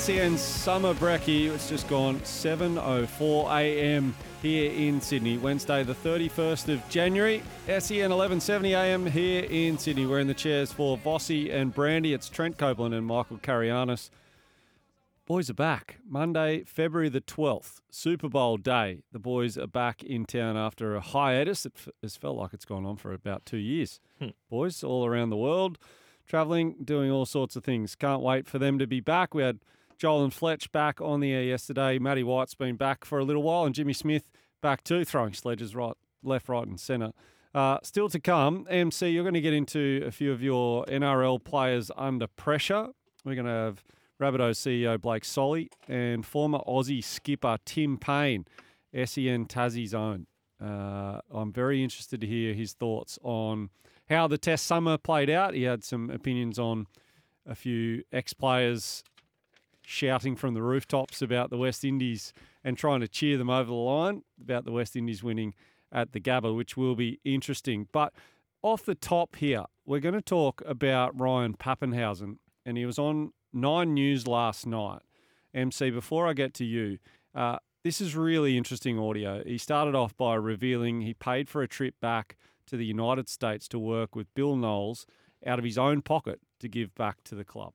You, SEN Summer Brekkie. It's just gone 7.04 a.m. here in Sydney, Wednesday the 31st of January. SEN 11.70 a.m. here in Sydney. We're in the chairs for Vossi and Brandy. It's Trent Copeland and Michael Carayannis. Boys are back. Monday, February the 12th, Super Bowl day. The boys are back in town after a hiatus. It has felt like it's gone on for about two years. Hmm. Boys all around the world, traveling, doing all sorts of things. Can't wait for them to be back. We had Joel and Fletch back on the air yesterday. Matty White's been back for a little while, and Jimmy Smith back too, throwing sledges right, left, right, and centre. Uh, still to come, MC, you're going to get into a few of your NRL players under pressure. We're going to have Rabbitohs CEO Blake Solly and former Aussie skipper Tim Payne, SEN Tassie's own. Uh, I'm very interested to hear his thoughts on how the Test summer played out. He had some opinions on a few ex players shouting from the rooftops about the West Indies and trying to cheer them over the line about the West Indies winning at the Gabba, which will be interesting. But off the top here, we're going to talk about Ryan Papenhuyzen, and he was on Nine News last night. MC, before I get to you, uh, this is really interesting audio. He started off by revealing he paid for a trip back to the United States to work with Bill Knowles out of his own pocket to give back to the club.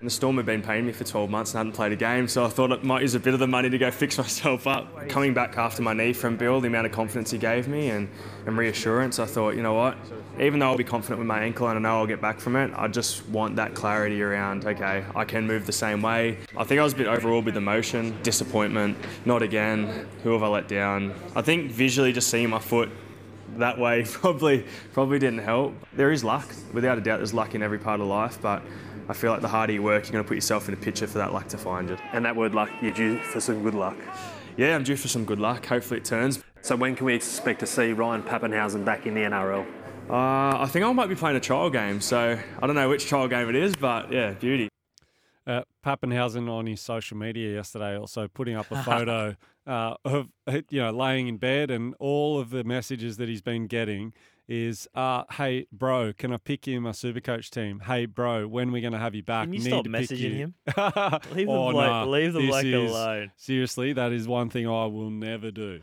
And the Storm had been paying me for 12 months and hadn't played a game, so I thought I might use a bit of the money to go fix myself up. Coming back after my knee from Bill, the amount of confidence he gave me and, and reassurance, I thought, you know what, even though I'll be confident with my ankle and I know I'll get back from it, I just want that clarity around, okay, I can move the same way. I think I was a bit overawed with emotion, disappointment, not again, who have I let down? I think visually just seeing my foot that way probably probably didn't help. There is luck, without a doubt. There's luck in every part of life, but I feel like the harder you work, you're going to put yourself in a picture for that luck to find you. And that word luck, you're due for some good luck. Yeah, I'm due for some good luck. Hopefully it turns. So when can we expect to see Ryan Papenhuyzen back in the NRL? Uh, I think I might be playing a trial game, so I don't know which trial game it is, but yeah, beauty. Uh, Papenhuyzen on his social media yesterday also putting up a photo uh, of you know laying in bed and all of the messages that he's been getting is uh, hey bro can I pick you in my Supercoach team hey bro when are we going to have you back Can you Need stop to messaging you." him? Leave the Oh, bloke- nah, leave the bloke is- alone. seriously that is one thing I will never do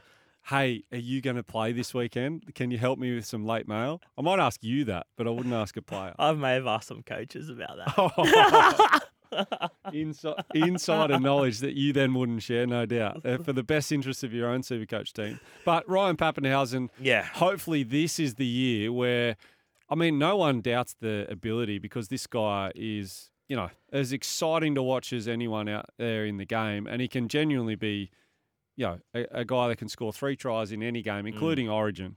hey are you going to play this weekend can you help me with some late mail I might ask you that but I wouldn't ask a player I may have asked some coaches about that. Inside, insider knowledge that you then wouldn't share, no doubt, uh, for the best interest of your own Supercoach team. But Ryan Papenhuyzen, Yeah. hopefully this is the year where, I mean, no one doubts the ability because this guy is, you know, as exciting to watch as anyone out there in the game, and he can genuinely be, you know, a, a guy that can score three tries in any game, including Origin,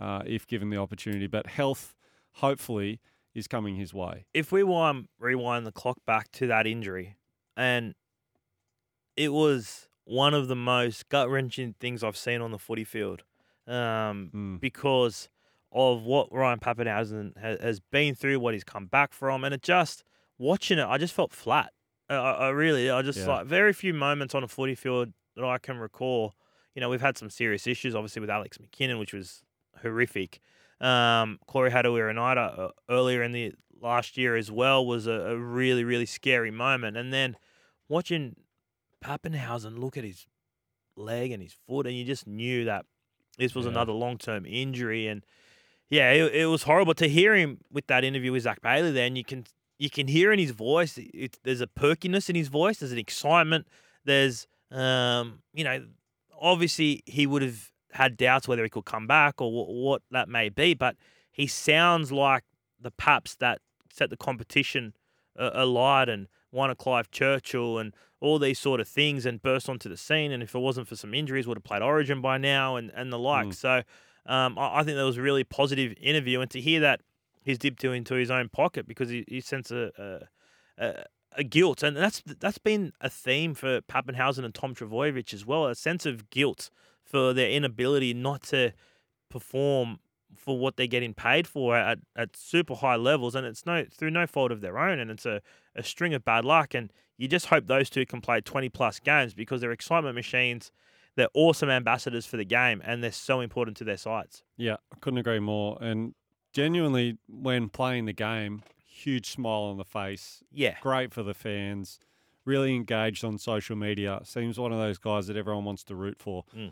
uh, if given the opportunity. But health, hopefully, is coming his way. if we wind, rewind the clock back to that injury, and it was one of the most gut wrenching things I've seen on the footy field, um, Mm. because of what Ryan Papenhuyzen has been through, what he's come back from, and it just watching it, I just felt flat. I, I I really, I just Yeah. like very few moments on a footy field that I can recall. You know, we've had some serious issues, obviously with Alex McKinnon, which was horrific. Um, Corey Harawira uh, earlier in the last year as well was a, a really, really scary moment. And then watching Papenhuyzen look at his leg and his foot, and you just knew that this was Yeah. another long term injury. And yeah, it, it was horrible to hear him with that interview with Zach Bailey. Then you can you can hear in his voice, it, there's a perkiness in his voice. There's an excitement. There's um, you know, obviously he would have had doubts whether he could come back or wh- what that may be, but he sounds like the Paps that set the competition uh, alight and won a Clive Churchill and all these sort of things and burst onto the scene. And if it wasn't for some injuries, would have played Origin by now and, and the like. Mm. So um, I, I think that was a really positive interview. And to hear that he's dipped into his own pocket because he, he sensed a, a, a, a guilt. And that's that's been a theme for Papenhuyzen and Tom Trbojevic as well, a sense of guilt for their inability not to perform for what they're getting paid for at, at super high levels and it's no through no fault of their own and it's a, a string of bad luck and you just hope those two can play 20 plus games because they're excitement machines they're awesome ambassadors for the game and they're so important to their sides Yeah, I couldn't agree more. And genuinely, when playing the game, huge smile on the face. yeah Great for the fans. Really engaged on social media. Seems one of those guys that everyone wants to root for. Mm.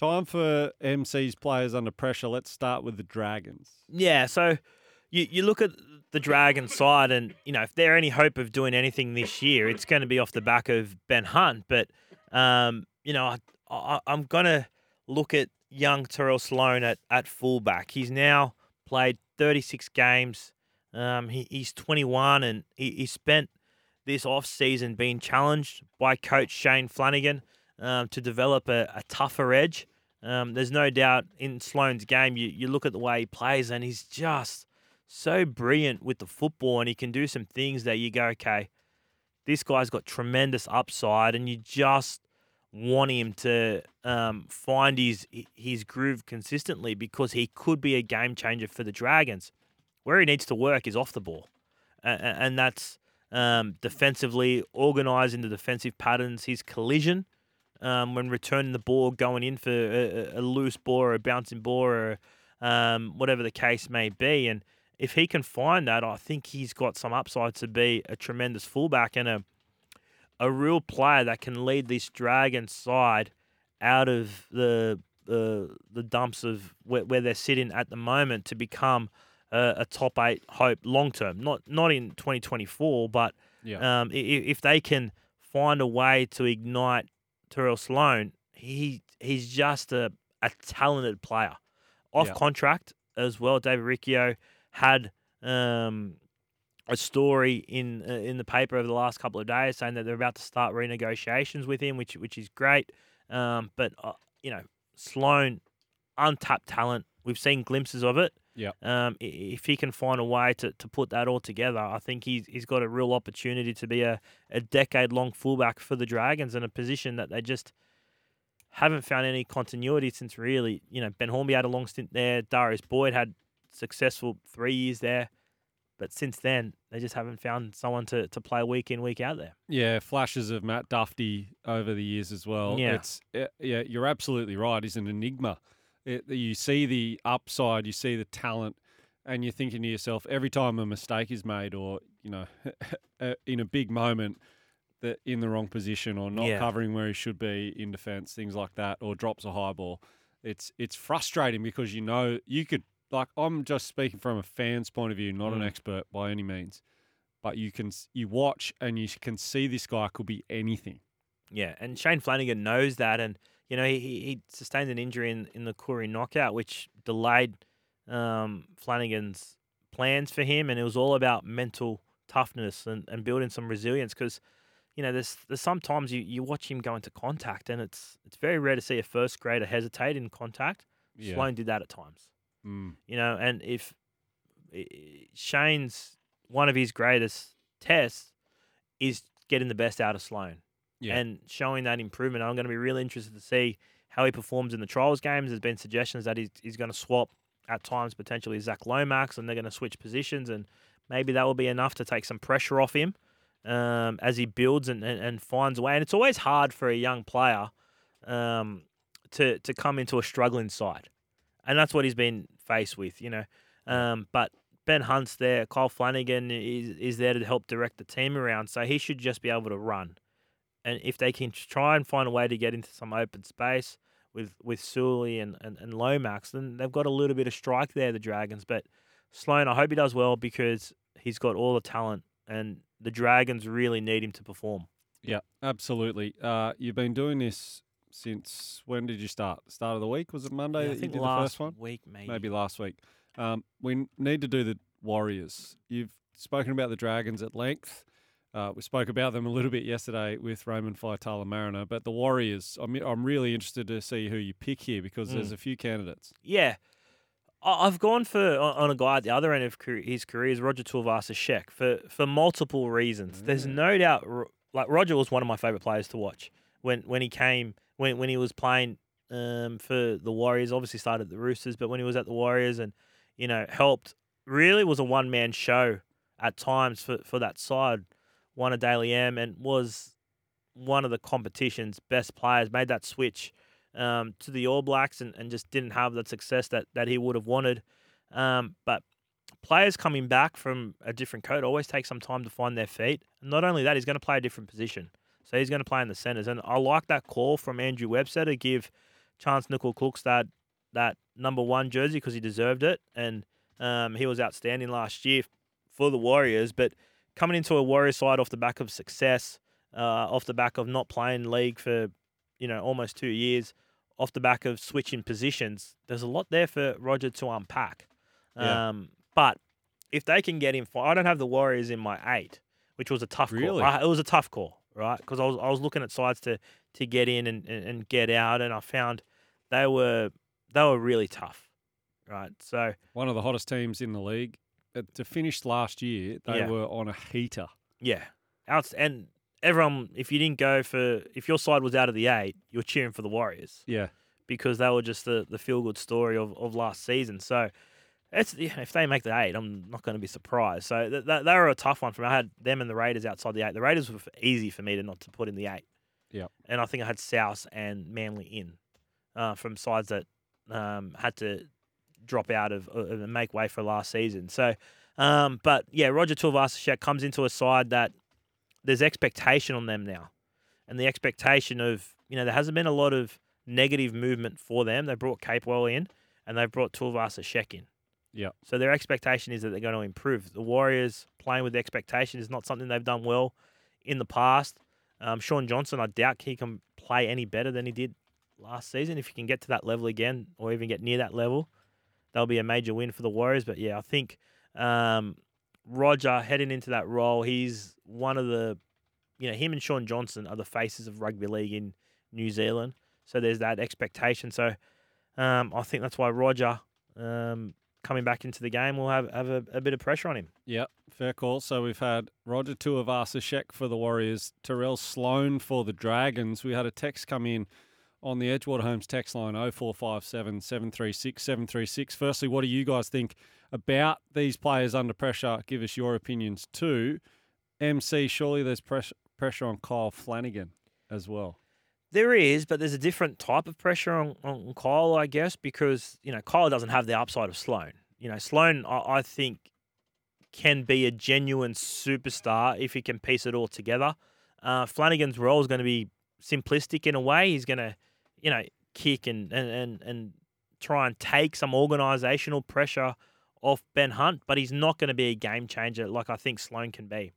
Time for MC's players under pressure. Let's start with the Dragons. Yeah, so you, you look at the Dragon side, and you know if there any hope of doing anything this year, it's going to be off the back of Ben Hunt. But um, you know, I, I, I'm going to look at young Terrell Sloan at at fullback. He's now played 36 games. Um, he, he's 21, and he, he spent this off season being challenged by Coach Shane Flanagan um, to develop a, a tougher edge. Um, there's no doubt in Sloan's game, you, you look at the way he plays, and he's just so brilliant with the football, and he can do some things that you go, okay, this guy's got tremendous upside, and you just want him to um, find his his groove consistently because he could be a game changer for the Dragons. Where he needs to work is off the ball, and, and that's um, defensively, organising the defensive patterns, his collision um, when returning the ball, going in for a, a- loose ball or a bouncing ball or um, whatever the case may be. And if he can find that, I think he's got some upside to be a tremendous fullback and a a real player that can lead this Dragon side out of the the the dumps of where, where they're sitting at the moment to become a, a top eight hope long term. Not not in 2024, but Yeah. um, i- i- if they can find a way to ignite Terrell Sloan, he he's just a, a talented player. Off Yeah. contract as well, David Riccio had um, a story in uh, in the paper over the last couple of days saying that they're about to start renegotiations with him, which which is great. Um, but uh, you know, Sloan, untapped talent. We've seen glimpses of it. Yeah. Um, if he can find a way to, to put that all together, I think he's he's got a real opportunity to be a, a decade long fullback for the Dragons in a position that they just haven't found any continuity since really, you know, Ben Hornby had a long stint there. Darius Boyd had successful three years there. But since then, they just haven't found someone to, to play week in, week out there. Yeah, flashes of Matt Duffy over the years as well. Yeah. It's yeah, yeah, you're absolutely right. He's an enigma. It, you see the upside, you see the talent, and you're thinking to yourself every time a mistake is made, or you know, in a big moment, that in the wrong position or not Yeah. covering where he should be in defence, things like that, or drops a high ball. It's it's frustrating because you know you could like I'm just speaking from a fan's point of view, not an Mm. expert by any means but you can you watch and you can see this guy could be anything. Yeah, and Shane Flanagan knows that, and you know he, he sustained an injury in, in the Corey knockout, which delayed um, Flanagan's plans for him, and it was all about mental toughness and, and building some resilience. Because you know there's there's sometimes you, you watch him go into contact, and it's it's very rare to see a first grader hesitate in contact. Yeah. Sloan did that at times. Mm. You know, and if Shane's one of his greatest tests is getting the best out of Sloan Yeah. and showing that improvement. I'm going to be really interested to see how he performs in the trials games. There's been suggestions that he's, he's going to swap at times potentially Zach Lomax and they're going to switch positions and maybe that will be enough to take some pressure off him um, as he builds and, and, and finds a way. And it's always hard for a young player um, to to come into a struggling side, and that's what he's been faced with, you know. Um, but Ben Hunt's there, Kyle Flanagan is is there to help direct the team around, so he should just be able to run. And if they can try and find a way to get into some open space with with Sully and, and, and Lomax, then they've got a little bit of strike there, the Dragons. But Sloan, I hope he does well because he's got all the talent and the Dragons really need him to perform. Yeah, absolutely. Uh, you've been doing this since when did you start? Start of the week? Was it Monday Yeah, I think last the first one? week, maybe. Maybe last week. Um, we need to do the Warriors. You've spoken about the Dragons at length. Uh, we spoke about them a little bit yesterday with Raymond Faitala Mariner, but the Warriors, I'm, I'm really interested to see who you pick here because there's Mm. a few candidates. Yeah. I've gone for on a guy at the other end of his career is Roger Tuivasa-Sheck for for multiple reasons. There's Mm. no doubt, like Roger was one of my favorite players to watch when when he came when when he was playing um, for the Warriors. Obviously started at the Roosters, but when he was at the Warriors and you know helped, really was a one man show at times for for that side. Won a Dally M and was one of the competition's best players. Made that switch um, to the All Blacks and, and just didn't have the success that, that he would have wanted. Um, but players coming back from a different code always take some time to find their feet. And not only that, he's going to play a different position. So he's going to play in the centres. And I like that call from Andrew Webster to give Charnze Nicoll that, that number one jersey because he deserved it. And um, he was outstanding last year for the Warriors. But coming into a Warrior side off the back of success, uh, off the back of not playing league for you know almost two years, off the back of switching positions, there's a lot there for Roger to unpack. Yeah. Um, but if they can get him, for, I don't have the Warriors in my eight, which was a tough Really? call. I, it was a tough call, right? Because I was I was looking at sides to to get in and, and, and get out, and I found they were they were really tough, right? So One of the hottest teams in the league. Uh, to finish last year, they Yeah. were on a heater. Yeah, out and everyone. If you didn't go for, if your side was out of the eight, you were cheering for the Warriors Yeah. because they were just the, the feel good story of, of last season. So it's yeah, if they make the eight, I'm not going to be surprised. So th- th- they were a tough one for me. I had them and the Raiders outside the eight. The Raiders were easy for me to not to put in the eight. Yep. And I think I had South and Manly in uh, from sides that um, had to drop out of uh, make way for last season. So, um, but yeah, Roger Tuivasa-Sheck comes into a side that there's expectation on them now, and the expectation of you know there hasn't been a lot of negative movement for them. They brought Capewell in, and they've brought Tuivasa-Sheck in. Yep. So their expectation is that they're going to improve. The Warriors playing with expectation is not something they've done well in the past. Um, Shaun Johnson, I doubt he can play any better than he did last season. If he can get to that level again, or even get near that level, that'll be a major win for the Warriors. But yeah, I think um, Roger heading into that role, he's one of the, you know, him and Shaun Johnson are the faces of rugby league in New Zealand. So there's that expectation. So um, I think that's why Roger um, coming back into the game will have, have a, a bit of pressure on him. Yeah, fair call. So we've had Roger Tuivasa-Sheck for the Warriors, Terrell Sloan for the Dragons. We had a text come in on the Edgewater Homes text line 0457 736 736. Firstly, what do you guys think about these players under pressure? Give us your opinions too. MC, surely there's pressure pressure on Kyle Flanagan as well. There is, but there's a different type of pressure on, on Kyle, I guess, because, you know, Kyle doesn't have the upside of Sloan. You know, Sloan, I, I think, can be a genuine superstar if he can piece it all together. Uh, Flanagan's role is going to be simplistic in a way. He's going to, you know, kick and, and, and, and try and take some organisational pressure off Ben Hunt, but he's not going to be a game changer like I think Sloan can be.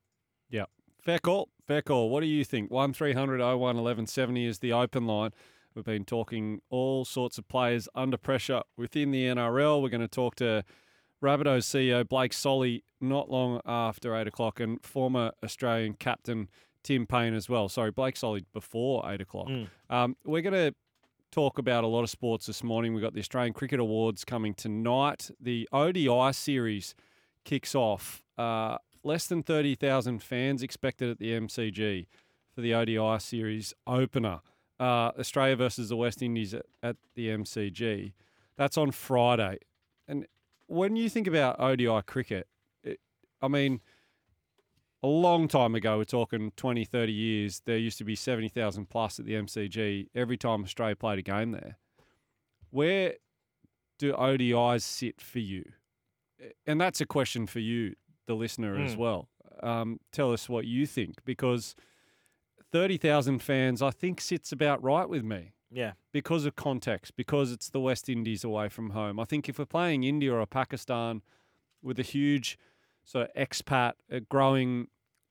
Yeah. Fair call. Fair call. What do you think? 1300 01 1170 is the open line. We've been talking all sorts of players under pressure within the NRL. We're going to talk to Rabbitohs CEO Blake Solly not long after 8 o'clock and former Australian captain Tim Payne as well. Sorry, Blake Solly before 8 o'clock. Mm. Um, we're going to talk about a lot of sports this morning. We've got the Australian Cricket Awards coming tonight. The ODI series kicks off. Uh, less than 30,000 fans expected at the MCG for the ODI series opener. Uh, Australia versus the West Indies at, at the MCG. That's on Friday. And when you think about ODI cricket, it, I mean, a long time ago, we're talking 20, 30 years, there used to be 70,000 plus at the MCG every time Australia played a game there. Where do ODIs sit for you? And that's a question for you, the listener, as Mm. well. Um, tell us what you think because 30,000 fans, I think, sits about right with me Yeah. because of context, because it's the West Indies away from home. I think if we're playing India or Pakistan with a huge sort of expat, a growing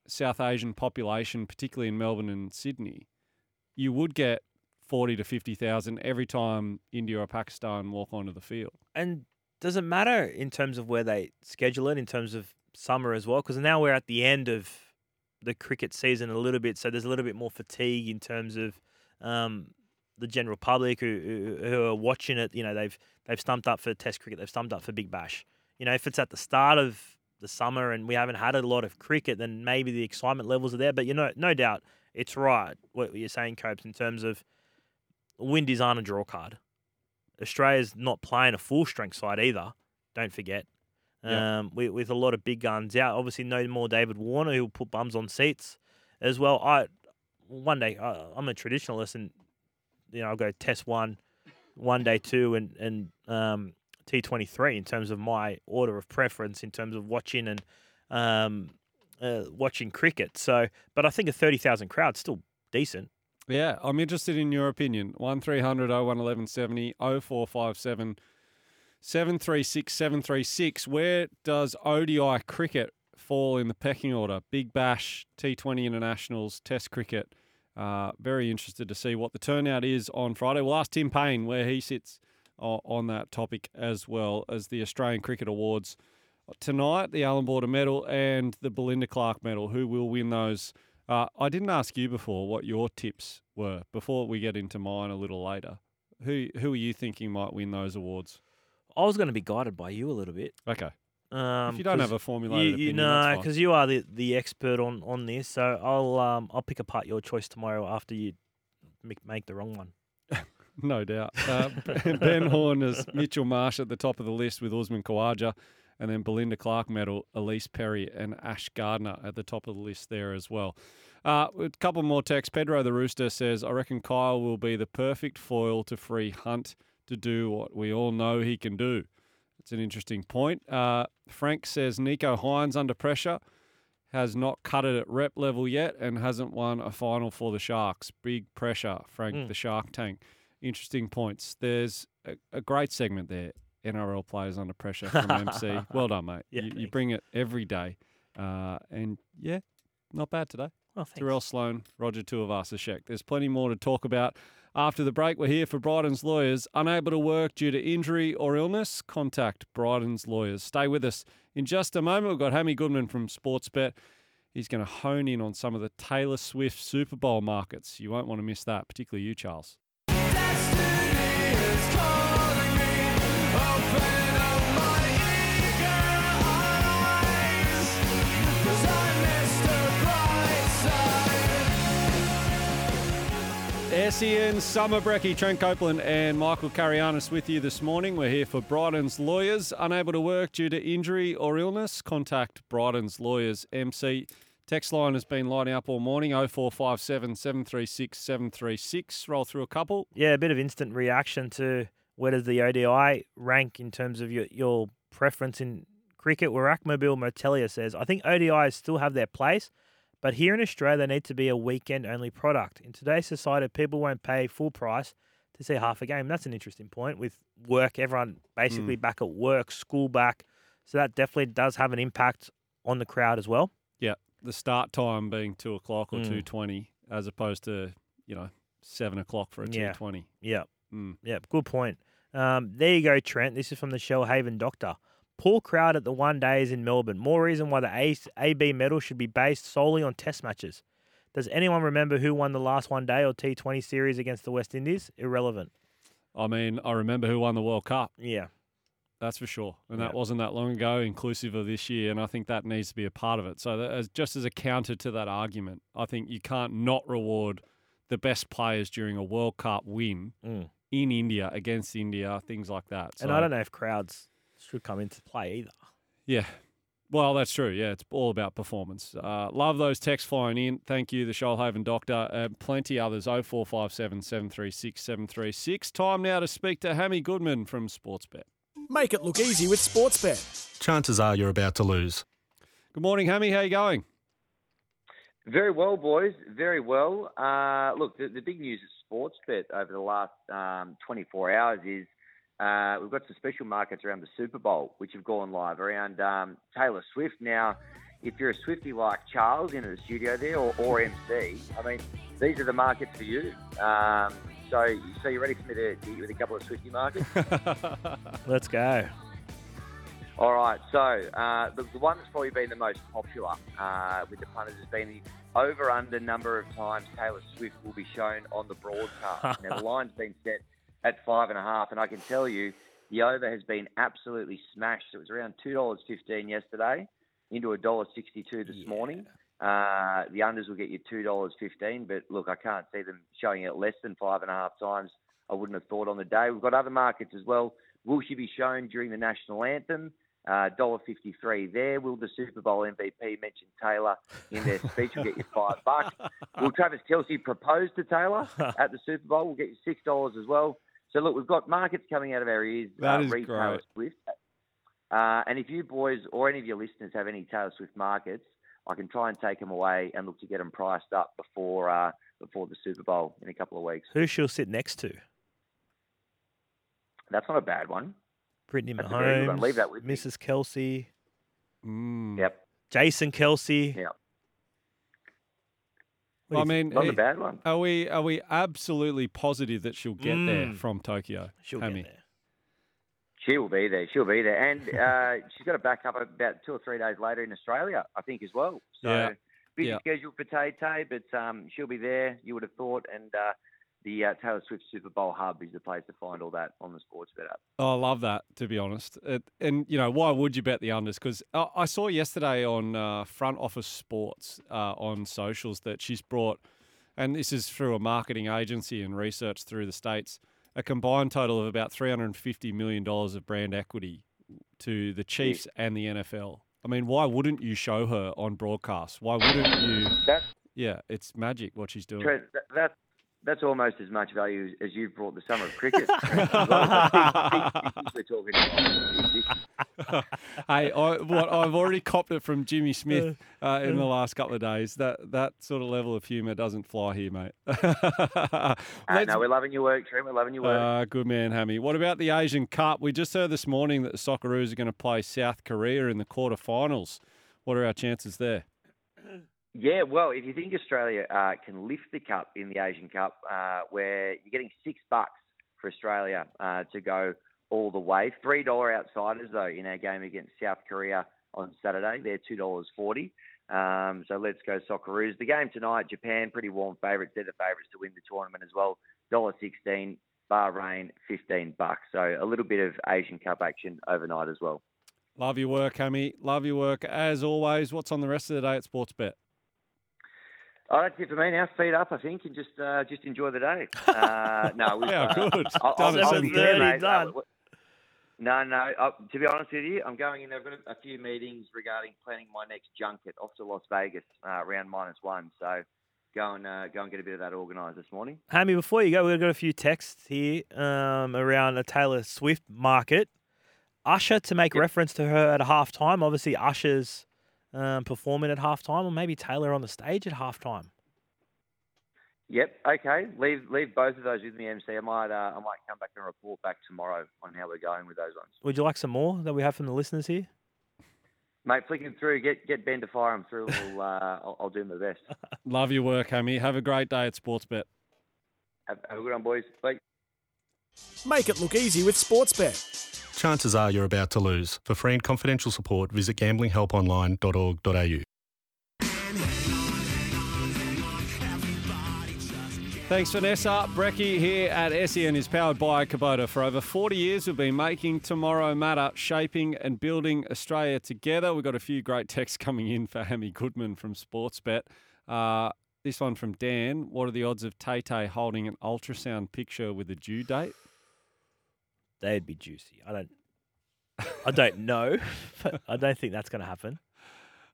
South Asian population, particularly in Melbourne and Sydney, you would get 40 to 50,000 every time India or Pakistan walk onto the field. And does it matter in terms of where they schedule it in terms of summer as well? Because now we're at the end of the cricket season a little bit, so there's a little bit more fatigue in terms of um, the general public who, who who are watching it. You know, they've they've stumped up for Test cricket, they've stumped up for Big Bash. You know, if it's at the start of the summer and we haven't had a lot of cricket, then maybe the excitement levels are there. But you know, no doubt, it's right what you're saying, Copes, in terms of Windies aren't a draw card. Australia's not playing a full strength side either. Don't forget. Yeah. Um, with, with a lot of big guns out. Obviously, no more David Warner who'll put bums on seats as well. I one day I, I'm a traditionalist, and you know I'll go Test one, one day two, and and um, T23 in terms of my order of preference in terms of watching and um, uh, watching cricket. So, but I think a thirty thousand crowd still decent. Yeah, I'm interested in your opinion. 1300 01 1170 0457 736 736. Where does ODI cricket fall in the pecking order? Big Bash, T20 Internationals, Test cricket. Uh, very interested to see what the turnout is on Friday. We'll ask Tim Payne where he sits on that topic as well as the Australian Cricket Awards tonight, the Allan Border Medal and the Belinda Clark Medal. Who will win those? Uh, I didn't ask you before what your tips were before we get into mine a little later. Who who are you thinking might win those awards? I was going to be guided by you a little bit. Okay, Um, if you don't have a formulated you, you opinion, know, because you are the, the expert on, on this, so I'll um I'll pick apart your choice tomorrow after you make the wrong one. No doubt. Uh, ben Horn is Mitchell Marsh at the top of the list with Usman Khawaja, and then Belinda Clark medal, Ellyse Perry and Ash Gardner at the top of the list there as well. Uh, a couple more texts. Pedro the Rooster says, I reckon Kyle will be the perfect foil to free Hunt to do what we all know he can do. It's an interesting point. Uh, Frank says Nicho Hynes under pressure has not cut it at rep level yet and hasn't won a final for the Sharks. Big pressure, Frank, Mm. the Shark Tank. Interesting points. There's a, a great segment there. NRL players under pressure from MC. Well done, mate. Yeah, you, you bring it every day. Uh, and yeah, not bad today. Oh, thanks. Terrell Sloan, Roger Tuivasa-Sheck. There's plenty more to talk about. After the break, we're here for Bryden's Lawyers. Unable to work due to injury or illness? Contact Bryden's Lawyers. Stay with us. In just a moment, we've got Hammy Goodman from Sportsbet. He's going to hone in on some of the Taylor Swift Super Bowl markets. You won't want to miss that, particularly you, Charles. SEN Summer Brecky, Trent Copeland and Michael Carayannis with you this morning. We're here for Bryden's Lawyers. Unable to work due to injury or illness? Contact Bryden's Lawyers MC. Text line has been lighting up all morning 0457 736 736. Roll through a couple. Yeah, a bit of instant reaction to where does the ODI rank in terms of your, your preference in cricket. Warakmobile Motelia says, I think ODIs still have their place, but here in Australia, they need to be a weekend only product. In today's society, people won't pay full price to see half a game. That's an interesting point with work, everyone basically hmm. back at work, school back. So that definitely does have an impact on the crowd as well. Yeah, the start time being 2 o'clock or Mm. 2.20 as opposed to, you know, 7 o'clock for a Yeah. 2.20. Yeah. Mm. Yeah, good point. Um, there you go, Trent. This is from the Shoalhaven Doctor. Poor crowd at the one days in Melbourne. More reason why the A- AB medal should be based solely on test matches. Does anyone remember who won the last one day or T20 series against the West Indies? Irrelevant. I mean, I remember who won the World Cup. Yeah. That's for sure. And that wasn't that long ago, inclusive of this year. And I think that needs to be a part of it. So, that as, just as a counter to that argument, I think you can't not reward the best players during a World Cup win Mm. in India against India, things like that. And I don't know if crowds should come into play either. Yeah. Well, that's true. Yeah, it's all about performance. Uh, love those texts flying in. Thank you, the Shoalhaven Doctor. Uh, plenty others. 0457 736 736. Time now to speak to Hammy Goodman from Sportsbet. Make it look easy with Sportsbet. Chances are you're about to lose. Good morning, Hammy. How are you going? Very well, boys. Very well. Uh, look, the, the, big news at Sportsbet over the last um, 24 hours is uh, we've got some special markets around the Super Bowl, which have gone live around um, Taylor Swift. Now, if you're a Swifty like Charles in the studio there or, or MC, I mean, these are the markets for you. Um, so, so you ready for me to hit you with a couple of Swifty markets? Let's go. All right. So uh, the, the, one that's probably been the most popular uh, with the punters has been the over/under number of times Taylor Swift will be shown on the broadcast. now the line's been set at five and a half, and I can tell you the over has been absolutely smashed. It was around two dollars fifteen yesterday, into a dollar sixty-two this yeah. morning. Uh, the unders will get you two dollars fifteen, but look, I can't see them showing it less than five and a half times. I wouldn't have thought on the day. We've got other markets as well. Will she be shown during the national anthem? Uh, $1.53 there. Will the Super Bowl MVP mention Taylor in their speech? We'll get you five bucks. Will Travis Kelce propose to Taylor at the Super Bowl? We'll get you six dollars as well. So look, we've got markets coming out of our ears. That uh, is great. Swift. Uh, and if you boys or any of your listeners have any Taylor Swift markets, I can try and take them away and look to get them priced up before uh, before the Super Bowl in a couple of weeks. Who she'll sit next to? That's not a bad one. Brittany That's Mahomes, Leave that with Mrs. Kelce. Mm. Yep. Jason Kelce. Yep. Well, I mean, not a bad one. Are we are we absolutely positive that she'll get Mm. there from Tokyo? She'll Hammy? get there. She will be there. She'll be there, and uh, she's got a backup about two or three days later in Australia, I think, as well. So Yeah. busy Yeah. schedule for Tay Tay, but um, she'll be there. You would have thought, and uh, the uh, Taylor Swift Super Bowl hub is the place to find all that on the Sportsbet app. Oh, I love that, to be honest. It, and, you know, why would you bet the unders? Because I, I saw yesterday on uh, Front Office Sports uh, on socials that she's brought, and this is through a marketing agency and research through the States, a combined total of about $350 million of brand equity to the hmm. Chiefs and the NFL. I mean, why wouldn't you show her on broadcast? Why wouldn't you? That's Yeah, it's magic what she's doing. That, that that's almost as much value as you've brought the summer of cricket. We're talking. hey, I, what, I've already copped it from Jimmy Smith uh, in the last couple of days. That that sort of level of humour doesn't fly here, mate. Uh, no, we're loving your work, Trent. We're loving your work. uh, good man, Hammy. What about the Asian Cup? We just heard this morning that the Socceroos are going to play South Korea in the quarterfinals. What are our chances there? Yeah, well, if you think Australia uh, can lift the cup in the Asian Cup, uh, where you're getting six bucks for Australia uh, to go all the way, three dollar outsiders though in our game against South Korea on Saturday, they're two dollars forty. Um, so let's go Socceroos. The game tonight, Japan, pretty warm favourites. They're the favourites to win the tournament as well. Dollar sixteen. Bahrain, fifteen bucks. So a little bit of Asian Cup action overnight as well. Love your work, Hammy. Love your work as always. What's on the rest of the day at Sportsbet? Oh, that's it for me now. Feet up, I think, and just uh, just enjoy the day. Uh, no, we've, Yeah, uh, good. I'll, Done I'll, I'll be there, mate. done. Uh, no, no. Uh, to be honest with you, I'm going in. I've got a, a few meetings regarding planning my next junket off to Las Vegas uh, around minus one. So go and uh, go and get a bit of that organised this morning. Hammy, before you go, we've got a few texts here um, around the Taylor Swift market. Usher to make Yep. reference to her at half time. Obviously, Usher's um, performing at half time, or maybe Taylor on the stage at half time. Yep. Okay. Leave leave both of those with me, MC. I might uh, I might come back and report back tomorrow on how we're going with those ones. Would you like some more that we have from the listeners here? Mate, flicking through, get get Ben to fire them through. We'll, uh, I'll, I'll do my best. Love your work, Hammy. Have a great day at Sportsbet. Have, have a good one, boys. Bye. Make it look easy with Sportsbet. Chances are you're about to lose. For free and confidential support, visit gamblinghelponline.org.au. Thanks, Vanessa. Brecky here at SEN is powered by Kubota. For over 40 years, we've been making tomorrow matter, shaping and building Australia together. We've got a few great texts coming in for Hammy Goodman from Sportsbet. Uh, this one from Dan. What are the odds of Tay Tay holding an ultrasound picture with a due date? They'd be juicy. I don't. I don't know, but I don't think that's going to happen.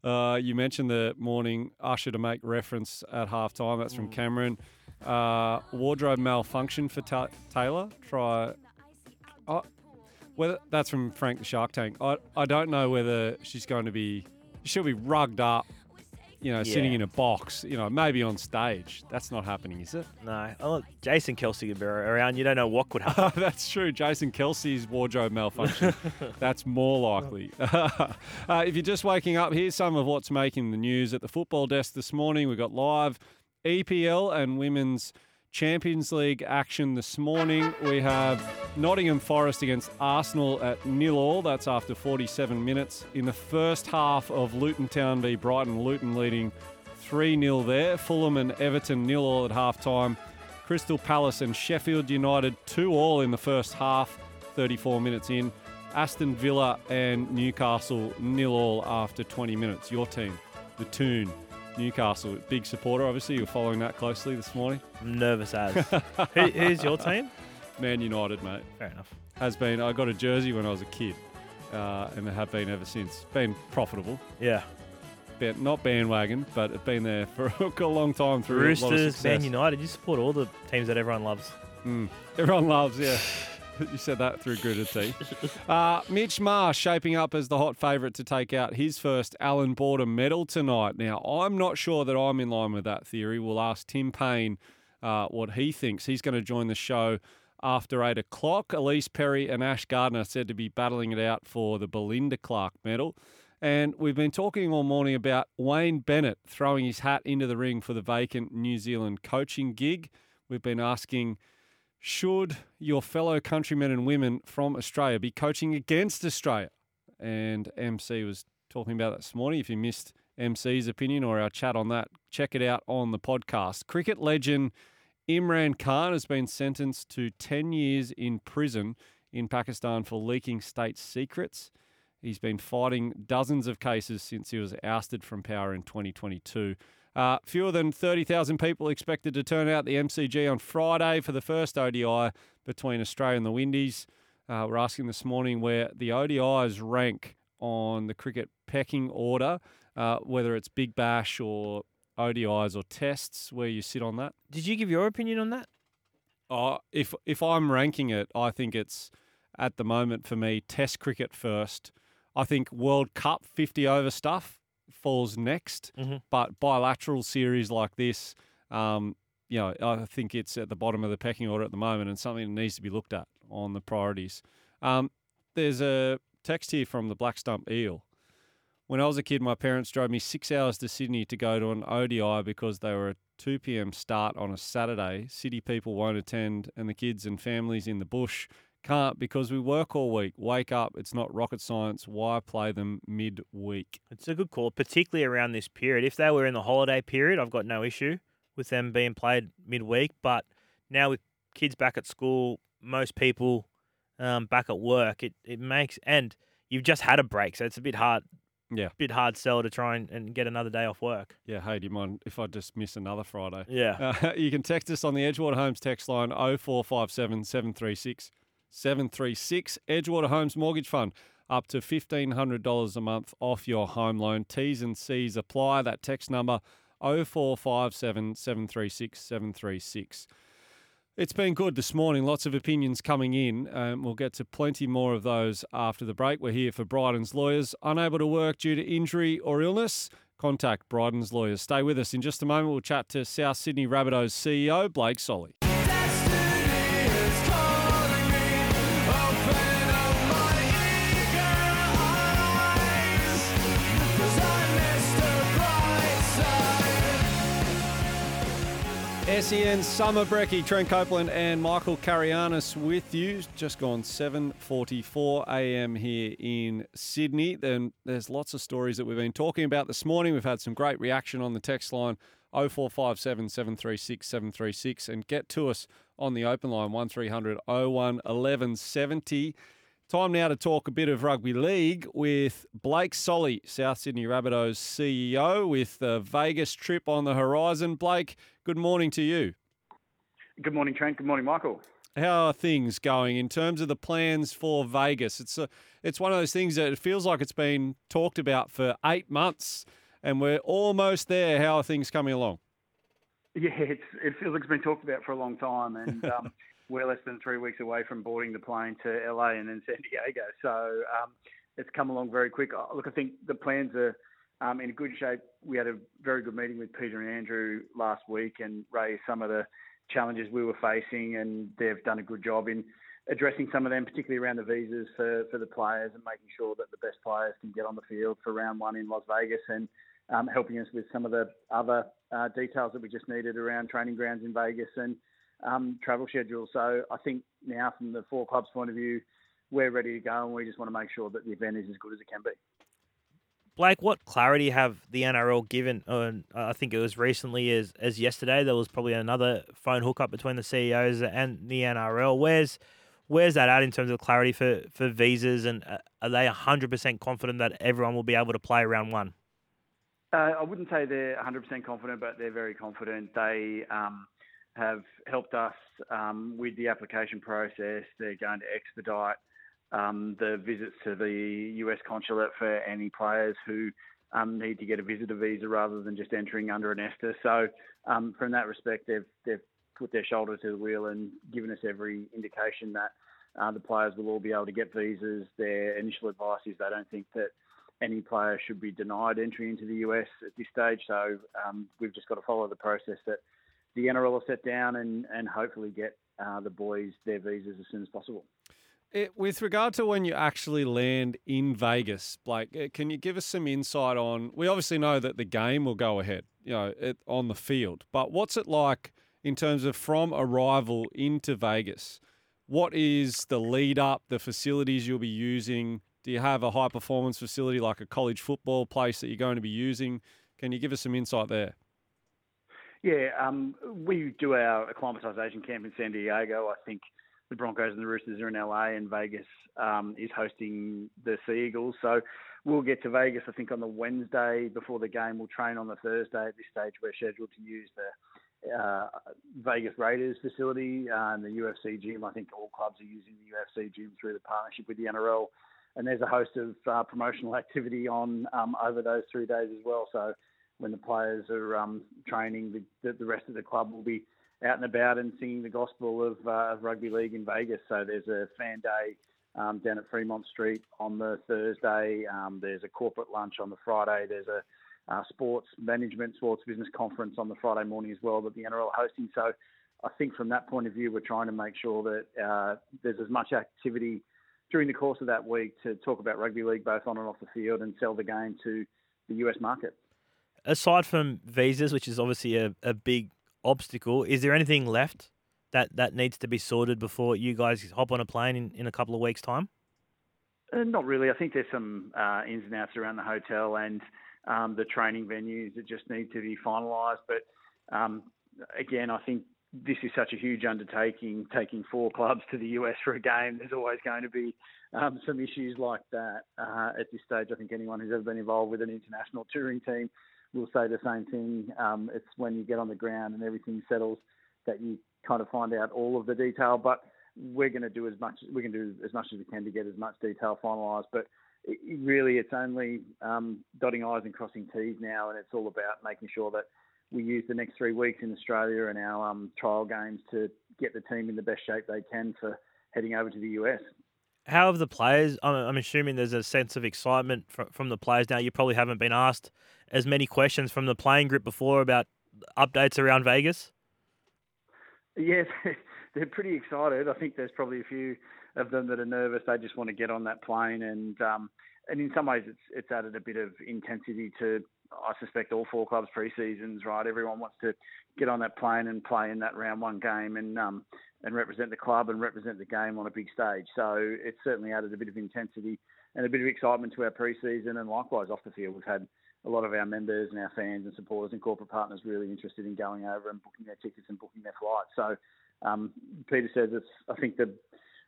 Uh, you mentioned the morning usher to make reference at halftime. That's from Mm. Cameron. Uh, wardrobe malfunction for Ta- Taylor. Try. Oh, whether that's from Frank the Shark Tank. I I don't know whether she's going to be. She'll be rugged up. You know, sitting in a box. You know, maybe on stage. That's not happening, is it? No. Oh, look, Jason Kelce could be around. You don't know what could happen. That's true. Jason Kelce's wardrobe malfunction. That's more likely. uh, if you're just waking up, here's some of what's making the news at the football desk this morning. We've got live EPL and Women's Champions League action this morning. We have Nottingham Forest against Arsenal at nil all. That's after 47 minutes. In the first half of Luton Town v Brighton, Luton leading 3 0 there. Fulham and Everton nil all at half time. Crystal Palace and Sheffield United 2 all in the first half, 34 minutes in. Aston Villa and Newcastle nil all after 20 minutes. Your team, the Toon, Newcastle, big supporter. Obviously, you're following that closely this morning. Nervous as. Who, who's your team? Man United, mate. Fair enough. Has been. I got a jersey when I was a kid, uh, and have been ever since. Been profitable. Yeah. Been, not bandwagon, but it's been there for a long time through a lot of Roosters. Man United. You support all the teams that everyone loves. Mm. Everyone loves, yeah. you said that through gritted teeth. Uh, Mitch Marsh shaping up as the hot favourite to take out his first Allan Border medal tonight. Now, I'm not sure that I'm in line with that theory. We'll ask Tim Payne uh, what he thinks. He's going to join the show after 8 o'clock. Ellyse Perry and Ash Gardner said to be battling it out for the Belinda Clark medal. And we've been talking all morning about Wayne Bennett throwing his hat into the ring for the vacant New Zealand coaching gig. We've been asking should your fellow countrymen and women from Australia be coaching against Australia? And MC was talking about that this morning. If you missed MC's opinion or our chat on that, check it out on the podcast. Cricket legend Imran Khan has been sentenced to 10 years in prison in Pakistan for leaking state secrets. He's been fighting dozens of cases since he was ousted from power in 2022. Uh, fewer than 30,000 people expected to turn out the MCG on Friday for the first ODI between Australia and the Windies. Uh, we're asking this morning where the ODIs rank on the cricket pecking order, uh, whether it's Big Bash or ODIs or tests, where you sit on that. Did you give your opinion on that? Oh, if if I'm ranking it, I think it's at the moment for me Test cricket first. I think World Cup 50 over stuff falls next, Mhm. but bilateral series like this, um, you know, I think it's at the bottom of the pecking order at the moment and something that needs to be looked at on the priorities. Um, there's a text here from the Black Stump Eel. When I was a kid, my parents drove me six hours to Sydney to go to an ODI because they were a 2 p.m. start on a Saturday. City people won't attend, and the kids and families in the bush can't because we work all week. Wake up, it's not rocket science. Why play them mid-week? It's a good call, particularly around this period. If they were in the holiday period, I've got no issue with them being played midweek. But now with kids back at school, most people um, back at work, it, it makes and you've just had a break, so it's a bit hard. Yeah. bit hard sell to try and, and get another day off work. Yeah, hey, do you mind if I just miss another Friday? Yeah. Uh, you can text us on the Edgewater Homes text line 0457 736 736. Edgewater Homes Mortgage Fund, up to $1,500 a month off your home loan. T's and C's apply. That text number 0457 736 736. It's been good this morning. Lots of opinions coming in. Um, we'll get to plenty more of those after the break. We're here for Bryden's Lawyers. Unable to work due to injury or illness? Contact Bryden's Lawyers. Stay with us. In just a moment, we'll chat to South Sydney Rabbitohs CEO Blake Solly. SEN Summer Brecky, Trent Copeland and Michael Carayannis with you. Just gone 7.44 a.m. here in Sydney. Then there's lots of stories that we've been talking about this morning. We've had some great reaction on the text line 0457 736 736 and get to us on the open line 1300 01 1170. Time now to talk a bit of rugby league with Blake Solly, South Sydney Rabbitohs CEO, with the Vegas trip on the horizon. Blake, good morning to you. Good morning, Trent. Good morning, Michael. how are things going in terms of the plans for Vegas? It's a, it's one of those things that it feels like it's been talked about for eight months, and we're almost there. How are things coming along? Yeah, it's, it feels like it's been talked about for a long time, and um, we're less than three weeks away from boarding the plane to LA and then San Diego. So um, it's come along very quick. Uh, look, I think the plans are um, in good shape. We had a very good meeting with Peter and Andrew last week and raised some of the challenges we were facing, and they've done a good job in addressing some of them, particularly around the visas for, for the players and making sure that the best players can get on the field for round one in Las Vegas and um, helping us with some of the other uh, details that we just needed around training grounds in Vegas and um, travel schedule. So I think now, from the four clubs' point of view, we're ready to go, and we just want to make sure that the event is as good as it can be. Blake, what clarity have the NRL given? Uh, I think it was recently as as yesterday. There was probably another phone hookup between the CEOs and the NRL. Where's where's that at in terms of clarity for for visas, and uh, are they hundred percent confident that everyone will be able to play round one? Uh, I wouldn't say they're 100% confident, but they're very confident. They um, have helped us um, with the application process. They're going to expedite um, the visits to the US consulate for any players who um, need to get a visitor visa rather than just entering under an ESTA. So, um, from that respect, they've they've put their shoulder to the wheel and given us every indication that uh, the players will all be able to get visas. Their initial advice is they don't think that any player should be denied entry into the US at this stage. So um, we've just got to follow the process that the NRL will set down and, and hopefully get uh, the boys their visas as soon as possible. It, with regard to when you actually land in Vegas, Blake, uh, can you give us some insight on? We obviously know that the game will go ahead, you know, it, on the field, but what's it like in terms of from arrival into Vegas? What is the lead up, the facilities you'll be using? Do you have a high performance facility like a college football place that you're going to be using? Can you give us some insight there? Yeah, um, we do our acclimatisation camp in San Diego. I think the Broncos and the Roosters are in LA, and Vegas um, is hosting the Sea Eagles. So we'll get to Vegas, I think, on the Wednesday before the game. We'll train on the Thursday. At this stage, we're scheduled to use the uh, Vegas Raiders facility uh, and the UFC gym. I think all clubs are using the UFC gym through the partnership with the NRL. And there's a host of uh, promotional activity on um, over those three days as well. So when the players are um, training, the, the, rest of the club will be out and about and singing the gospel of, uh, rugby league in Vegas. So there's a fan day um, down at Fremont Street on the Thursday. Um, there's a corporate lunch on the Friday. There's a uh, sports management, sports business conference on the Friday morning as well that the NRL are hosting. So I think from that point of view, we're trying to make sure that uh, there's as much activity during the course of that week to talk about rugby league both on and off the field and sell the game to the US market aside from visas, which is obviously a, a big obstacle, is there anything left that, that needs to be sorted before you guys hop on a plane in, in a couple of weeks' time? Uh, not really. I think there's some uh, ins and outs around the hotel and um, the training venues that just need to be finalised. But um, again, I think this is such a huge undertaking, taking four clubs to the US for a game. There's always going to be um, some issues like that uh, at this stage. I think anyone who's ever been involved with an international touring team will say the same thing. Um, it's when you get on the ground and everything settles that you kind of find out all of the detail. But we're going to do as much. We can do as much as we can to get as much detail finalised. But it, really, it's only um, dotting i's and crossing t's now, and it's all about making sure that we use the next three weeks in Australia and our um, trial games to get the team in the best shape they can for heading over to the US. How have the players? I'm, assuming there's a sense of excitement from, from the players now. You probably haven't been asked as many questions from the playing group before about updates around Vegas. Yes, they're pretty excited. I think there's probably a few of them that are nervous. They just want to get on that plane, and um, and in some ways, it's it's added a bit of intensity to I suspect all four clubs pre-seasons. Right, everyone wants to get on that plane and play in that round one game, and um, and represent the club and represent the game on a big stage. So it's certainly added a bit of intensity and a bit of excitement to our pre-season, and likewise off the field, we've had a lot of our members and our fans and supporters and corporate partners really interested in going over and booking their tickets and booking their flights. So um, Peter says it's I think the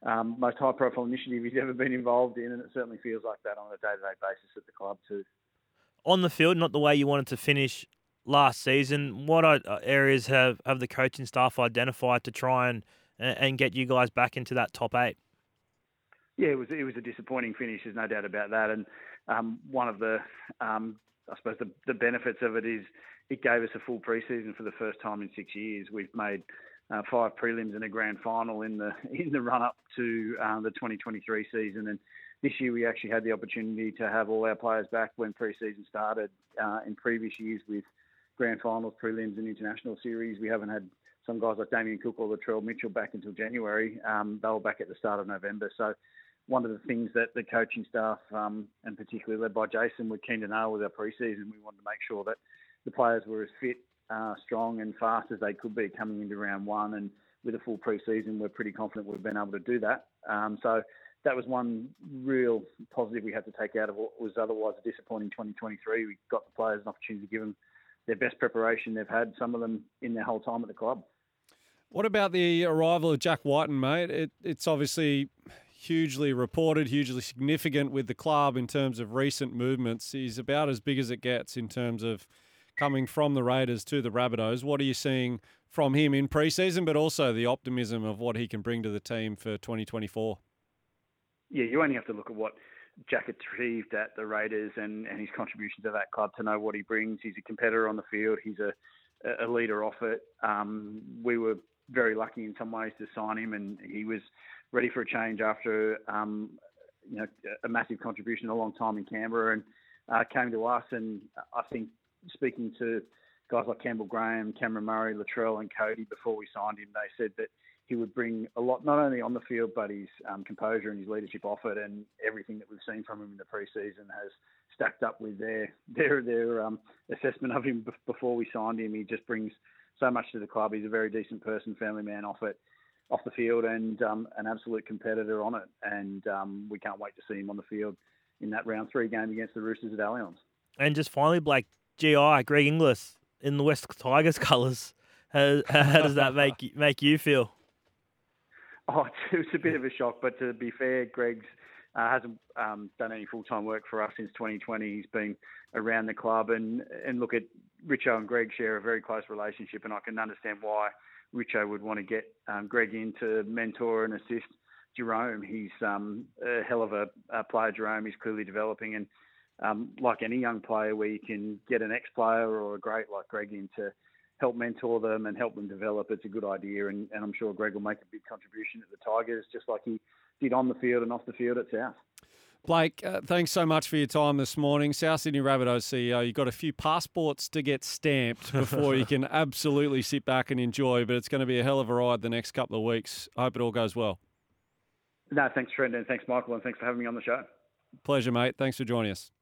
um, most high-profile initiative he's ever been involved in, and it certainly feels like that on a day-to-day basis at the club too. On the field, not the way you wanted to finish last season. What uh, areas have, have the coaching staff identified to try and and, get you guys back into that top eight. Yeah, it was it was a disappointing finish. There's no doubt about that. And um, one of the, um, I suppose the, the benefits of it is it gave us a full preseason for the first time in six years. We've made uh, five prelims and a grand final in the in the run up to uh, the 2023 season, and this year we actually had the opportunity to have all our players back when preseason started. Uh, in previous years with grand finals, prelims, and international series, we haven't had some guys like Damien Cook or Latrell Mitchell back until January. Um, they were back at the start of November, so one of the things that the coaching staff, um, and particularly led by Jason, were keen to know was our preseason. We wanted to make sure that the players were as fit, uh, strong, and fast as they could be coming into round one. And with a full preseason, we're pretty confident we've been able to do that. Um, so that was one real positive we had to take out of what was otherwise a disappointing 2023. We got the players an opportunity to give them their best preparation they've had, some of them in their whole time at the club. What about the arrival of Jack Wighton, mate? It, it's obviously hugely reported, hugely significant with the club in terms of recent movements. He's about as big as it gets in terms of coming from the Raiders to the Rabbitohs. What are you seeing from him in preseason, but also the optimism of what he can bring to the team for 2024? Yeah, you only have to look at what Jack achieved at the Raiders and, and his contribution to that club to know what he brings. He's a competitor on the field. He's a, a leader off it. Um, we were very lucky in some ways to sign him, and he was ready for a change after um, you know a massive contribution a long time in Canberra, and uh, came to us. And I think speaking to guys like Campbell Graham, Cameron Murray, Latrell, and Cody before we signed him, they said that he would bring a lot, not only on the field, but his um, composure and his leadership off it, and everything that we've seen from him in the preseason has stacked up with their their their um, assessment of him before we signed him. He just brings so much to the club. He's a very decent person, family man off it, off the field, and um, an absolute competitor on it. And um, we can't wait to see him on the field in that round three game against the Roosters at Allianz. And just finally, Blake, GI, Greg Inglis in the West Tigers colours. How, how does that make make you feel? Oh, it's, it's a bit of a shock, but to be fair, Greg's uh, hasn't um, done any full time work for us since 2020. He's been around the club, and and look at Richo and Greg share a very close relationship, and I can understand why Richo would want to get um, Greg in to mentor and assist Jerome. He's um, a hell of a, a, player, Jerome. He's clearly developing, and um, like any young player, where you can get an ex player or a great like Greg in to help mentor them and help them develop, it's a good idea. And, and I'm sure Greg will make a big contribution at the Tigers, just like he did on the field and off the field at South. Blake, uh, thanks so much for your time this morning. South Sydney Rabbitohs CEO, you've got a few passports to get stamped before you can absolutely sit back and enjoy, but it's going to be a hell of a ride the next couple of weeks. I hope it all goes well. No, thanks, Trent, and thanks, Michael, and thanks for having me on the show. Pleasure, mate. Thanks for joining us.